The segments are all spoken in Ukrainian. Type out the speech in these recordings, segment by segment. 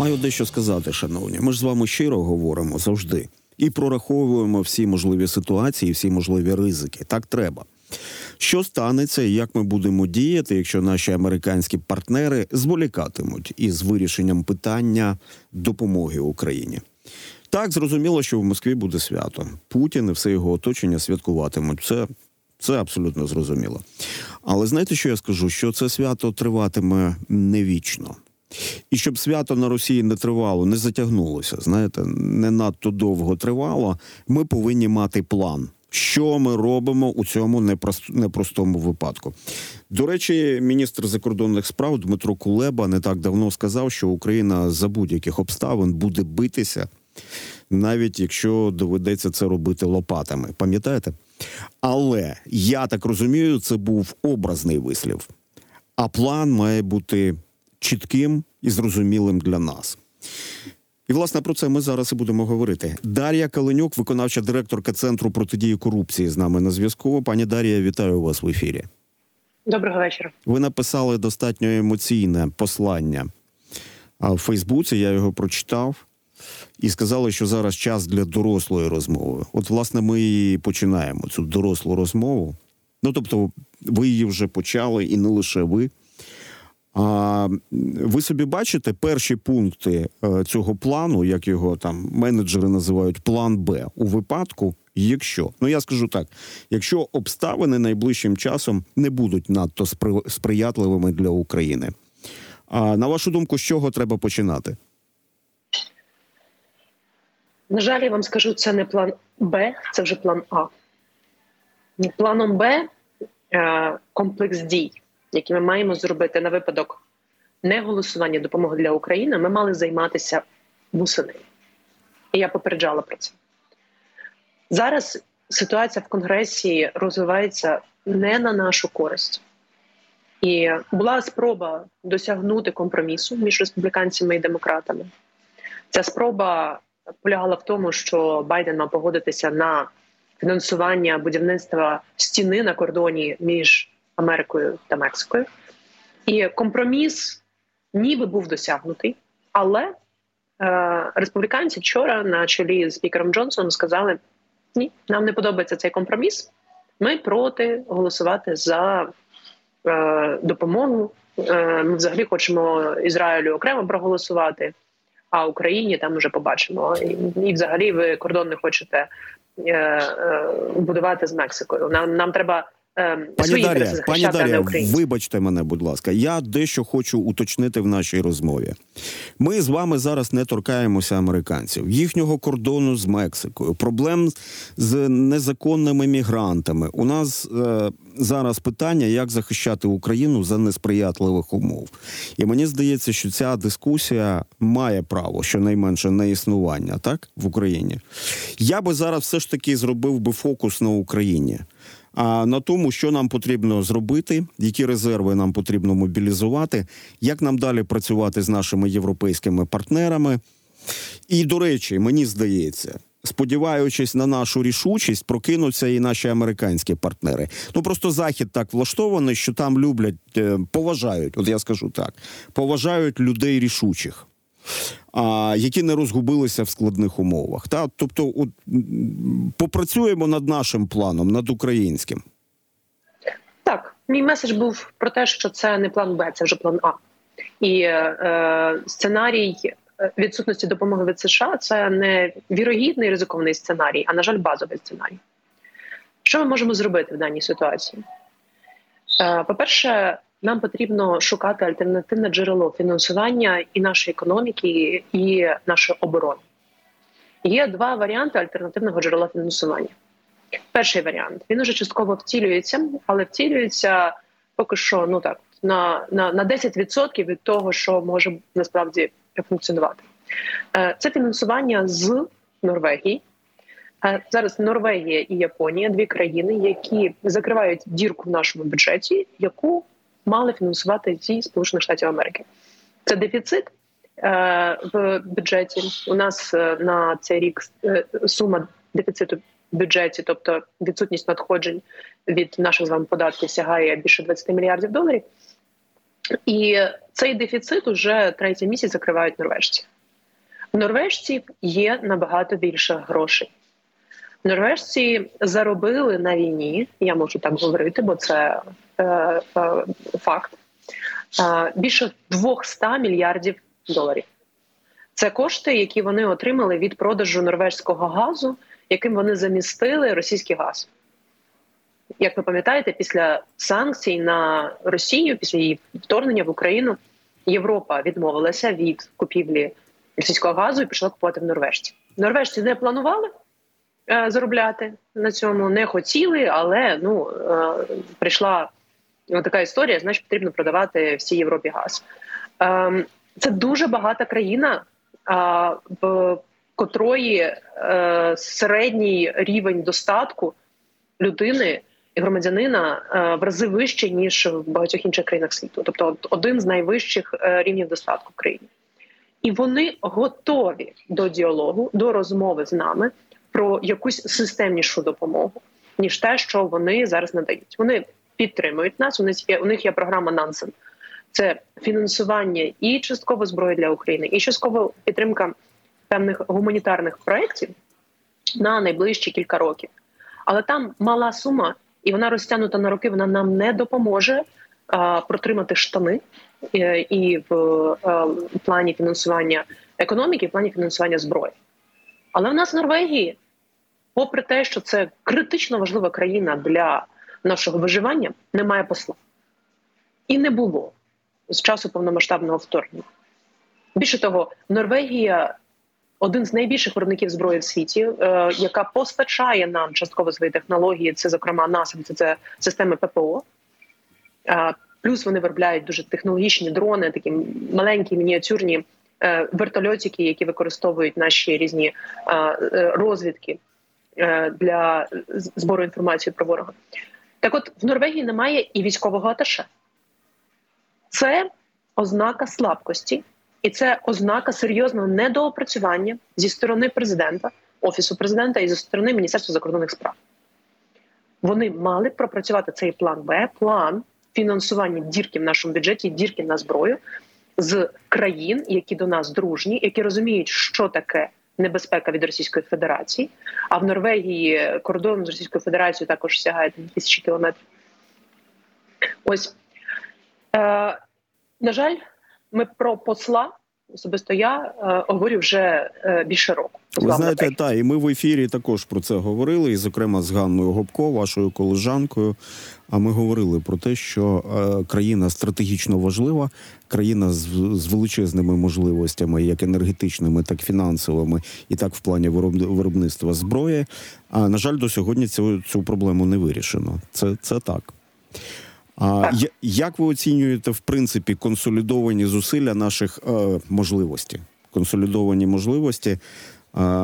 Маю дещо сказати, шановні. Ми ж з вами щиро говоримо завжди і прораховуємо всі можливі ситуації, всі можливі ризики. Так треба. Що станеться і як ми будемо діяти, якщо наші американські партнери зволікатимуть із вирішенням питання допомоги Україні? Так зрозуміло, що в Москві буде свято. Путін і все його оточення святкуватимуть. Це це абсолютно зрозуміло. Але знаєте, що я скажу? Що це свято триватиме не вічно. І щоб свято на Росії не тривало, не затягнулося, знаєте, не надто довго тривало. Ми повинні мати план. Що ми робимо у цьому непростому випадку? До речі, міністр закордонних справ Дмитро Кулеба не так давно сказав, що Україна за будь-яких обставин буде битися, навіть якщо доведеться це робити лопатами. Пам'ятаєте? Але я так розумію, це був образний вислів. А план має бути чітким і зрозумілим для нас. І власне про це ми зараз і будемо говорити. Дар'я Каленюк, виконавча директорка центру протидії корупції, з нами на зв'язку. Пані Дар'я, вітаю вас в ефірі. Доброго вечора. Ви написали достатньо емоційне послання в Фейсбуці. Я його прочитав і сказали, що зараз час для дорослої розмови. От, власне, ми і починаємо цю дорослу розмову. Ну тобто, ви її вже почали, і не лише ви. А ви собі бачите перші пункти е, цього плану, як його там менеджери називають план Б у випадку, якщо ну я скажу так, якщо обставини найближчим часом не будуть надто сприятливими для України. А на вашу думку, з чого треба починати? На жаль, я вам скажу, це не план Б, це вже план А. Планом Б е, комплекс дій які ми маємо зробити на випадок неголосування допомоги для України, ми мали займатися восени. І я попереджала про це. Зараз ситуація в Конгресі розвивається не на нашу користь. І була спроба досягнути компромісу між республіканцями і демократами. Ця спроба полягала в тому, що Байден мав погодитися на фінансування будівництва стіни на кордоні між Америкою та Мексикою. І компроміс ніби був досягнутий, але е, республіканці вчора на чолі з спікером Джонсоном сказали: ні, нам не подобається цей компроміс. Ми проти голосувати за е, допомогу. Е, Ми взагалі хочемо Ізраїлю окремо проголосувати, а Україні там вже побачимо. І, і взагалі ви кордон не хочете е, е, будувати з Мексикою. Нам нам треба пані Дар'я, пані Дар'я, вибачте мене, будь ласка. Я дещо хочу уточнити в нашій розмові. Ми з вами зараз не торкаємося американців, їхнього кордону з Мексикою, проблем з незаконними мігрантами. У нас е, зараз питання, як захищати Україну за несприятливих умов. І мені здається, що ця дискусія має право щонайменше на існування, так в Україні. Я би зараз все ж таки зробив би фокус на Україні а на тому, що нам потрібно зробити, які резерви нам потрібно мобілізувати, як нам далі працювати з нашими європейськими партнерами. І, до речі, мені здається. Сподіваючись на нашу рішучість, прокинуться і наші американські партнери. Ну просто захід так влаштований, що там люблять, е, поважають. От я скажу так: поважають людей рішучих а, які не розгубилися в складних умовах. Та? Тобто, от, попрацюємо над нашим планом, над українським. Так, мій меседж був про те, що це не план Б, це вже план А. І е, сценарій відсутності допомоги від США це не вірогідний ризикований сценарій, а на жаль, базовий сценарій. Що ми можемо зробити в даній ситуації? Е, По-перше, нам потрібно шукати альтернативне джерело фінансування і нашої економіки, і нашої оборони. Є два варіанти альтернативного джерела фінансування. Перший варіант він уже частково втілюється, але втілюється поки що ну так на на, на 10% від того, що може насправді функціонувати. Е, це фінансування з Норвегії. Е, зараз Норвегія і Японія дві країни, які закривають дірку в нашому бюджеті, яку мали фінансувати зі Сполучених Штатів Америки. Це дефіцит е, в бюджеті. У нас е, на цей рік е, сума дефіциту в бюджеті, тобто відсутність надходжень від наших з вами податків, сягає більше 20 мільярдів доларів. І цей дефіцит уже третій місяць закривають норвежці. В норвежців є набагато більше грошей. Норвежці заробили на війні, я можу так говорити, бо це е, е, факт. Е, більше 200 мільярдів доларів. Це кошти, які вони отримали від продажу норвежського газу, яким вони замістили російський газ. Як ви пам'ятаєте, після санкцій на Росію, після її вторгнення в Україну, Європа відмовилася від купівлі російського газу і пішла купувати в Норвежці. Норвежці не планували заробляти на цьому, не хотіли, але ну е, прийшла така історія, значить потрібно продавати всій Європі газ. Е, це дуже багата країна, в котрої е, середній рівень достатку людини і громадянина е, в рази вище ніж в багатьох інших країнах світу, тобто один з найвищих е, рівнів достатку в країні, і вони готові до діалогу, до розмови з нами про якусь системнішу допомогу, ніж те, що вони зараз надають. Вони підтримують нас. У них є у них є програма Нансен. Це фінансування і частково зброї для України, і частково підтримка певних гуманітарних проєктів на найближчі кілька років. Але там мала сума, і вона розтягнута на роки. Вона нам не допоможе а, протримати штани і, е, і в а, е, плані фінансування економіки, і в плані фінансування зброї. Але в нас в Норвегії, попри те, що це критично важлива країна для нашого виживання, немає посла і не було з часу повномасштабного вторгнення. Більше того, Норвегія один з найбільших виробників зброї в світі, е, яка постачає нам частково свої технології. Це зокрема насам, це, це системи ППО. Е, плюс вони виробляють дуже технологічні дрони, такі маленькі мініатюрні вертольотики, які використовують наші різні е, е розвідки е, для збору інформації про ворога. Так, от в Норвегії немає і військового аташе. Це ознака слабкості, і це ознака серйозного недоопрацювання зі сторони президента, офісу президента і зі сторони Міністерства закордонних справ. Вони мали пропрацювати цей план Б, план фінансування дірки в нашому бюджеті, дірки на зброю з країн, які до нас дружні, які розуміють, що таке небезпека від Російської Федерації. А в Норвегії кордон з Російською Федерацією також сягає тисячі кілометрів. Ось Е, На жаль, ми про посла. Особисто я е, говорю вже е, більше року. Ви знаєте, та і ми в ефірі також про це говорили, і зокрема з Ганною Гопко, вашою колежанкою. А ми говорили про те, що е, країна стратегічно важлива, країна з, з величезними можливостями, як енергетичними, так і фінансовими, і так в плані виробництва зброї. А на жаль, до сьогодні цю цю проблему не вирішено. Це, Це так. А як ви оцінюєте в принципі консолідовані зусилля наших е, можливостей? Консолідовані можливості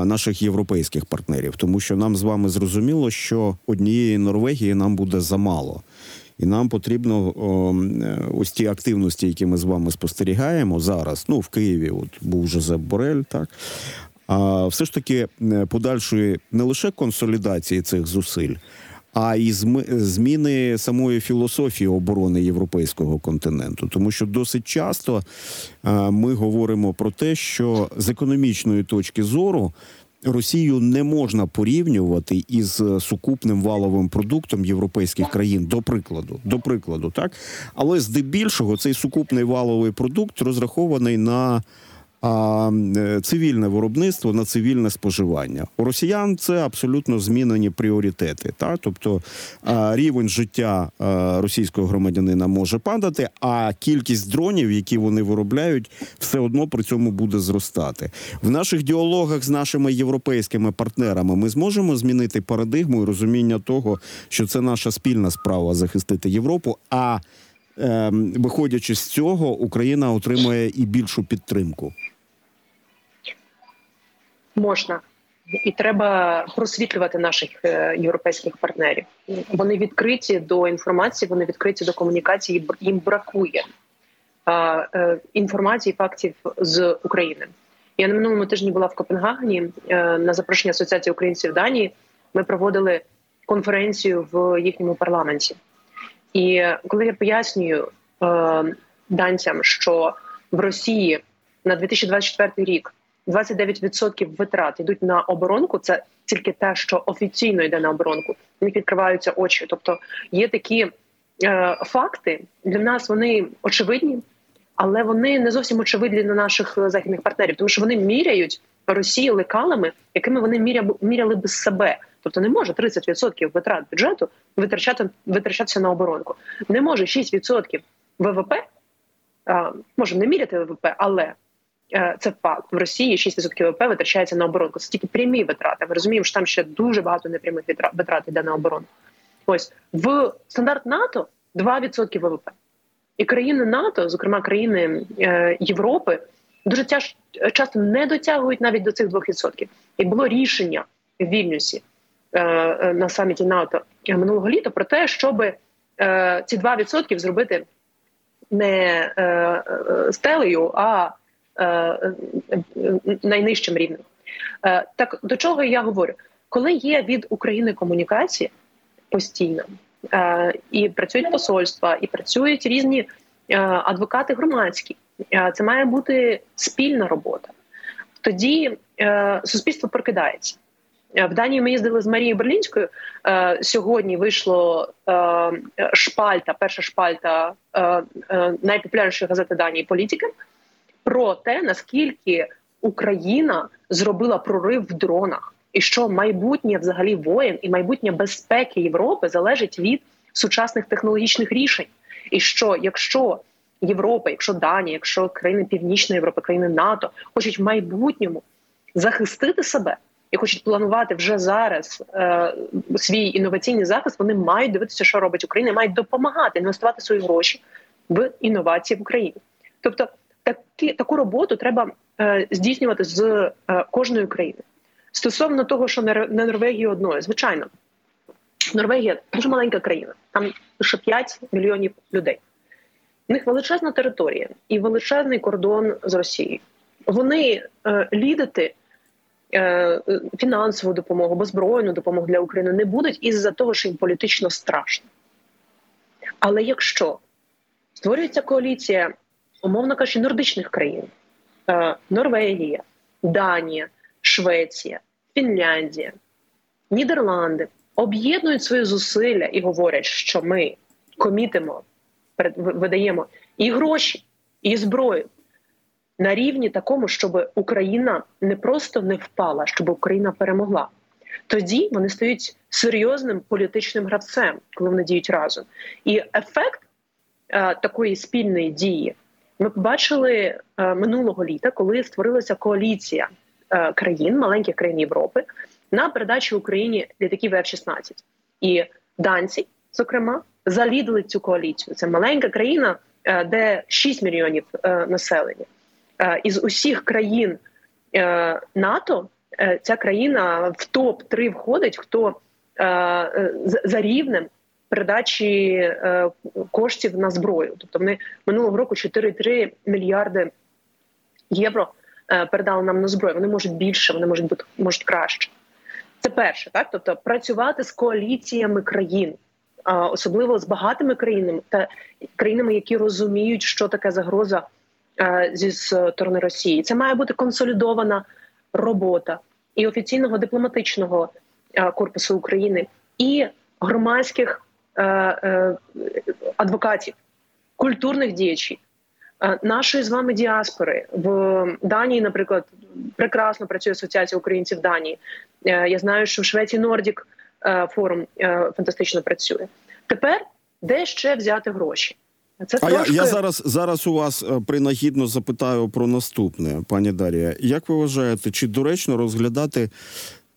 наших європейських партнерів, тому що нам з вами зрозуміло, що однієї Норвегії нам буде замало, і нам потрібно е, ось ті активності, які ми з вами спостерігаємо зараз. Ну в Києві, от був Жозеп Борель, так а все ж таки е, подальшої не лише консолідації цих зусиль а і зміни самої філософії оборони європейського континенту, тому що досить часто ми говоримо про те, що з економічної точки зору. Росію не можна порівнювати із сукупним валовим продуктом європейських країн, до прикладу, до прикладу, так але здебільшого цей сукупний валовий продукт розрахований на а е, цивільне виробництво на цивільне споживання. У росіян це абсолютно змінені пріоритети. Та? Тобто рівень життя російського громадянина може падати, а кількість дронів, які вони виробляють, все одно при цьому буде зростати. В наших діалогах з нашими європейськими партнерами ми зможемо змінити парадигму і розуміння того, що це наша спільна справа захистити Європу. а ем, Виходячи з цього, Україна отримує і більшу підтримку можна. І треба просвітлювати наших е, європейських партнерів. Вони відкриті до інформації, вони відкриті до комунікації. Їм бракує е, інформації, фактів з України. Я на минулому тижні була в Копенгагені е, на запрошення Асоціації українців Данії. Ми проводили конференцію в їхньому парламенті. І коли я пояснюю данцям, що в Росії на 2024 рік 29% витрат йдуть на оборонку. Це тільки те, що офіційно йде на оборонку. Них відкриваються очі. Тобто є такі е, факти для нас. Вони очевидні, але вони не зовсім очевидні на наших західних партнерів, тому що вони міряють Росію лекалами, якими вони міря, міряли би себе. Тобто не може 30% витрат бюджету витрачати витрачатися на оборонку. Не може 6% ВВП, а, може не міряти ВВП, але це факт. В Росії 6% ВВП витрачається на оборонку. Це тільки прямі витрати. Ми розуміємо, що там ще дуже багато непрямих витрат йде на оборону. Ось в стандарт НАТО 2% ВВП. І країни НАТО, зокрема країни е, Європи, дуже тяж часто не дотягують навіть до цих 2%. І було рішення в Вільнюсі е, е, на саміті НАТО минулого літа про те, щоб е, ці 2% зробити не е, е, стелею, а е, е, найнижчим рівнем. Е, так до чого я говорю? Коли є від України комунікація постійна, е, і працюють посольства, і працюють різні е, адвокати громадські, е, це має бути спільна робота. Тоді е, суспільство прокидається. Е, В Данії ми їздили з Марією Берлінською. Е, сьогодні вийшло е, шпальта, перша шпальта е, е, найпопулярнішої газети Данії Політики про те, наскільки Україна зробила прорив в дронах, і що майбутнє взагалі воєн і майбутнє безпеки Європи залежить від сучасних технологічних рішень. І що якщо Європа, якщо Данія, якщо країни Північної Європи, країни НАТО хочуть в майбутньому захистити себе і хочуть планувати вже зараз е, свій інноваційний захист, вони мають дивитися, що робить Україна, мають допомагати інвестувати свої гроші в інновації в Україні. Тобто, такі таку роботу треба е, здійснювати з е, кожної країни. Стосовно того, що не Норвегія одною, звичайно, Норвегія дуже маленька країна, там лише 5 мільйонів людей. У них величезна територія і величезний кордон з Росією. Вони е, лідити е, фінансову допомогу або збройну допомогу для України не будуть із-за того, що їм політично страшно. Але якщо створюється коаліція, умовно кажучи, нордичних країн: е, Норвегія, Данія, Швеція, Фінляндія, Нідерланди об'єднують свої зусилля і говорять, що ми комітимо, видаємо і гроші, і зброю на рівні такому, щоб Україна не просто не впала, щоб Україна перемогла. Тоді вони стають серйозним політичним гравцем, коли вони діють разом. І ефект е, такої спільної дії ми побачили е, минулого літа, коли створилася коаліція е, країн, маленьких країн Європи, на передачу Україні літаків F-16. І данці, зокрема, залідили цю коаліцію. Це маленька країна, е, де 6 мільйонів населення. Із усіх країн НАТО ця країна в топ 3 входить, хто за рівнем передачі е, коштів на зброю. Тобто вони минулого року 4,3 мільярди євро е, передали нам на зброю. Вони можуть більше, вони можуть бути можуть краще. Це перше, так тобто працювати з коаліціями країн, особливо з багатими країнами та країнами, які розуміють, що таке загроза зі сторони Росії. Це має бути консолідована робота і офіційного дипломатичного корпусу України, і громадських адвокатів, культурних діячів. Нашої з вами діаспори в Данії, наприклад, прекрасно працює асоціація українців Данії. Я знаю, що в Швеції Нордік форум фантастично працює. Тепер де ще взяти гроші? Це а трошки... я я зараз зараз у вас принагідно запитаю про наступне, пані Дарія. Як ви вважаєте, чи доречно розглядати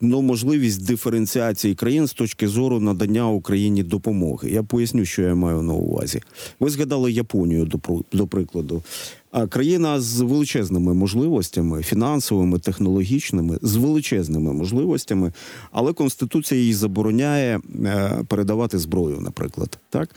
ну, можливість диференціації країн з точки зору надання Україні допомоги? Я поясню, що я маю на увазі. Ви згадали Японію до до прикладу. А країна з величезними можливостями, фінансовими, технологічними, з величезними можливостями, але конституція їй забороняє е, передавати зброю, наприклад, так.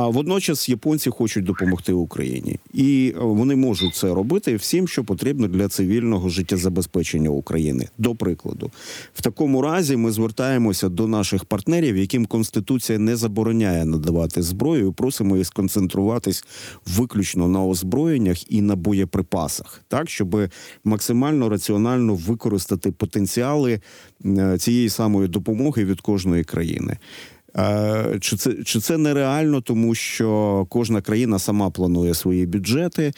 А водночас японці хочуть допомогти Україні, і е, вони можуть це робити всім, що потрібно для цивільного життєзабезпечення України. До прикладу, в такому разі ми звертаємося до наших партнерів, яким конституція не забороняє надавати зброю. і Просимо їх сконцентруватись виключно на озброєннях і на боєприпасах, так щоб максимально раціонально використати потенціали е, цієї самої допомоги від кожної країни. Е, Чи це, чи це нереально, тому що кожна країна сама планує свої бюджети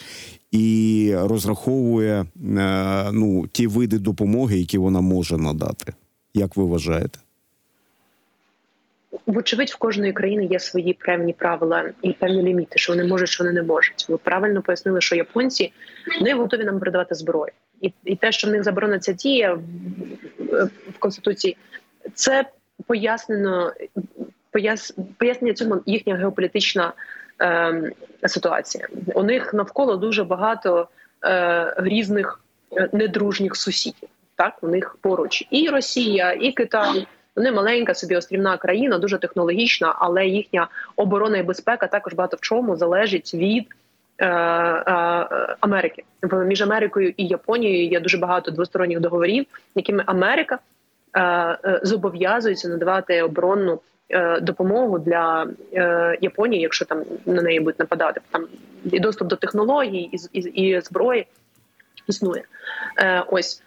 і розраховує е, ну, ті види допомоги, які вона може надати? Як ви вважаєте? Вочевидь, в кожної країни є свої певні правила і певні ліміти, що вони можуть, що вони не можуть. Ви правильно пояснили, що японці не готові нам передавати зброю, і і те, що в них заборона ця дія в конституції, це пояснено пояс, пояснення цьому їхня геополітична е, ситуація. У них навколо дуже багато е, різних е, недружніх сусідів. Так, у них поруч і Росія, і Китай. Вони маленька собі острівна країна, дуже технологічна, але їхня оборона і безпека також багато в чому залежить від е, е, Америки. Між Америкою і Японією є дуже багато двосторонніх договорів, якими Америка е, е, зобов'язується надавати оборонну е, допомогу для Японії, якщо там на неї будуть нападати. Там і доступ до технологій, і, зброї існує. Ось.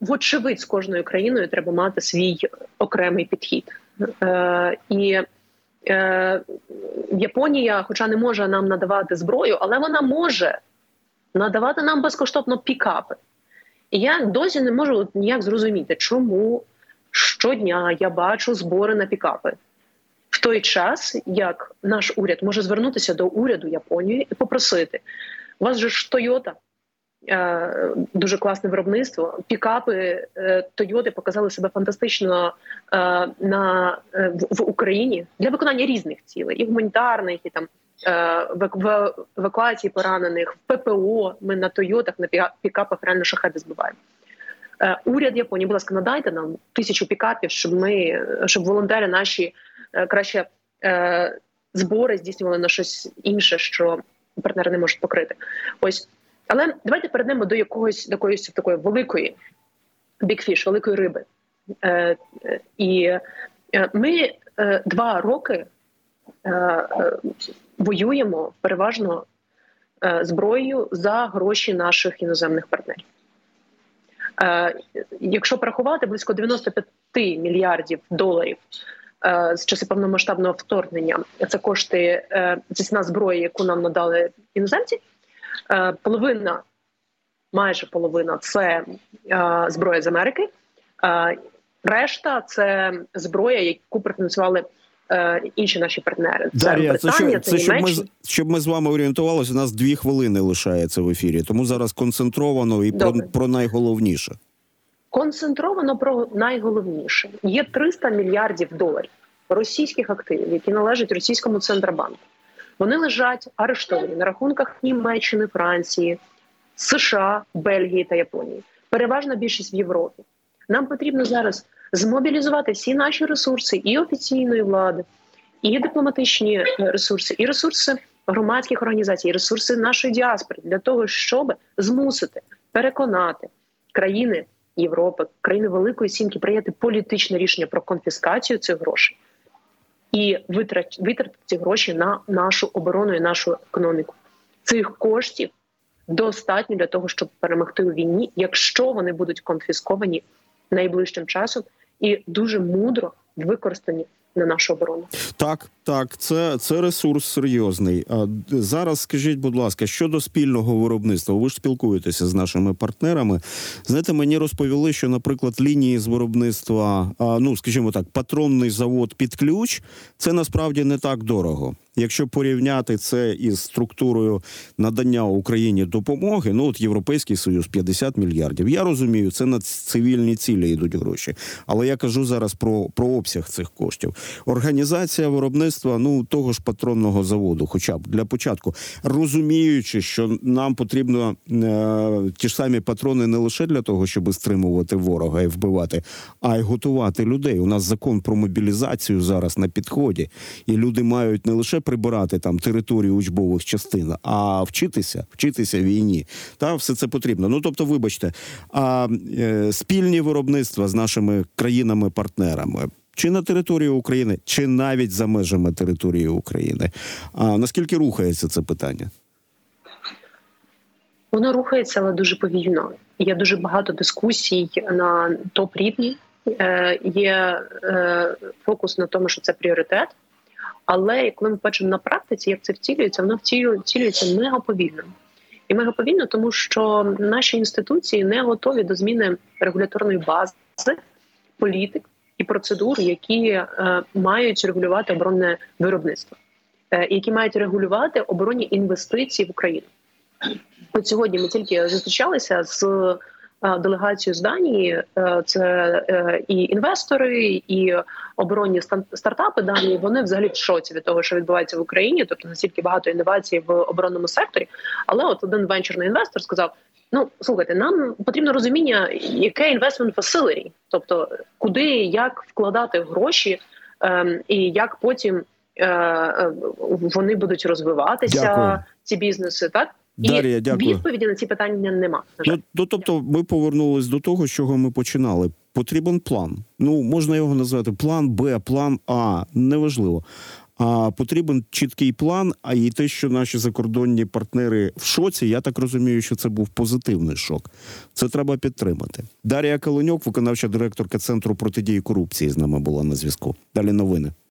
Вочевидь, з кожною країною треба мати свій окремий підхід. І Японія, хоча не може нам надавати зброю, але вона може надавати нам безкоштовно пікапи. Я досі не можу ніяк зрозуміти, чому щодня я бачу збори на пікапи. В той час, як наш уряд може звернутися до уряду Японії і попросити: у вас же ж Тойота. Дуже класне виробництво. Пікапи Тойоти показали себе фантастично на в Україні для виконання різних цілей, і гуманітарних, і там в евакуації поранених, в ППО. Ми на Тойотах на пікапах реально шахеди збиваємо. Уряд Японії, будь ласка, надайте нам тисячу пікапів, щоб ми щоб волонтери наші краще збори здійснювали на щось інше, що партнери не можуть покрити. Ось. Але давайте перейдемо до якогось до якоїсь такої великої бікфіш, великої риби. Е, е, І е, ми е, два роки е, е, воюємо переважно е, зброєю за гроші наших іноземних партнерів. Е, Якщо порахувати близько 95 мільярдів доларів. З часу повномасштабного вторгнення це кошти е, це ціна зброї, яку нам надали іноземці. Е, половина, майже половина це е, зброя з Америки, е, решта це зброя, яку профінансували інші наші партнери. Це Дар'я, Британія, це, що, це, щоб ми щоб ми з вами орієнтувалися. У нас дві хвилини лишається в ефірі, тому зараз концентровано і про, про найголовніше. Концентровано про найголовніше є 300 мільярдів доларів російських активів, які належать російському центробанку. Вони лежать арештовані на рахунках Німеччини, Франції, США, Бельгії та Японії. Переважна більшість в Європі. Нам потрібно зараз змобілізувати всі наші ресурси і офіційної влади, і дипломатичні ресурси, і ресурси громадських організацій, і ресурси нашої діаспори для того, щоб змусити переконати країни Європи, країни Великої Сімки прийняти політичне рішення про конфіскацію цих грошей і витратити ці гроші на нашу оборону і нашу економіку. Цих коштів достатньо для того, щоб перемогти у війні, якщо вони будуть конфісковані найближчим часом і дуже мудро використані на нашу оборону. Так, так, це це ресурс серйозний. А зараз скажіть, будь ласка, щодо спільного виробництва, ви ж спілкуєтеся з нашими партнерами. Знаєте, мені розповіли, що, наприклад, лінії з виробництва, а, ну скажімо так, патронний завод під ключ, це насправді не так дорого. Якщо порівняти це із структурою надання Україні допомоги, ну от Європейський Союз 50 мільярдів. Я розумію, це на цивільні цілі йдуть гроші. Але я кажу зараз про, про обсяг цих коштів. Організація виробництва виробництва ну того ж патронного заводу, хоча б для початку, розуміючи, що нам потрібно е, ті ж самі патрони не лише для того, щоб стримувати ворога і вбивати, а й готувати людей. У нас закон про мобілізацію зараз на підході, і люди мають не лише прибирати там територію учбових частин, а вчитися, вчитися війні. Та все це потрібно. Ну тобто, вибачте, а е, спільні виробництва з нашими країнами-партнерами. Чи на території України, чи навіть за межами території України. А наскільки рухається це питання? Воно рухається, але дуже повільно. Є дуже багато дискусій на топ рівні. Е, є е, фокус на тому, що це пріоритет. Але коли ми бачимо на практиці, як це втілюється, воно втілює- втілюється мега повільно. І мега повільно, тому що наші інституції не готові до зміни регуляторної бази, політик і процедур, які е, мають регулювати оборонне виробництво, е, які мають регулювати оборонні інвестиції в Україну. От сьогодні ми тільки зустрічалися з е, делегацією з Данії. Е, Це е, і інвестори, і оборонні стартапи Данії. Вони взагалі в шоці від того, що відбувається в Україні, тобто настільки багато інновацій в оборонному секторі. Але от один венчурний інвестор сказав: Ну слухайте, нам потрібно розуміння, яке investment facility, тобто куди як вкладати гроші, ем, і як потім е, е, вони будуть розвиватися, Дякую. ці бізнеси, так Дар'я, дякую. відповіді на ці питання нема. Ну, ну тобто, ми повернулись до того, з чого ми починали. Потрібен план. Ну можна його назвати план Б, план А, неважливо. А потрібен чіткий план. А і те, що наші закордонні партнери в шоці, я так розумію, що це був позитивний шок. Це треба підтримати. Дар'я Калиньок, виконавча директорка центру протидії корупції, з нами була на зв'язку. Далі новини.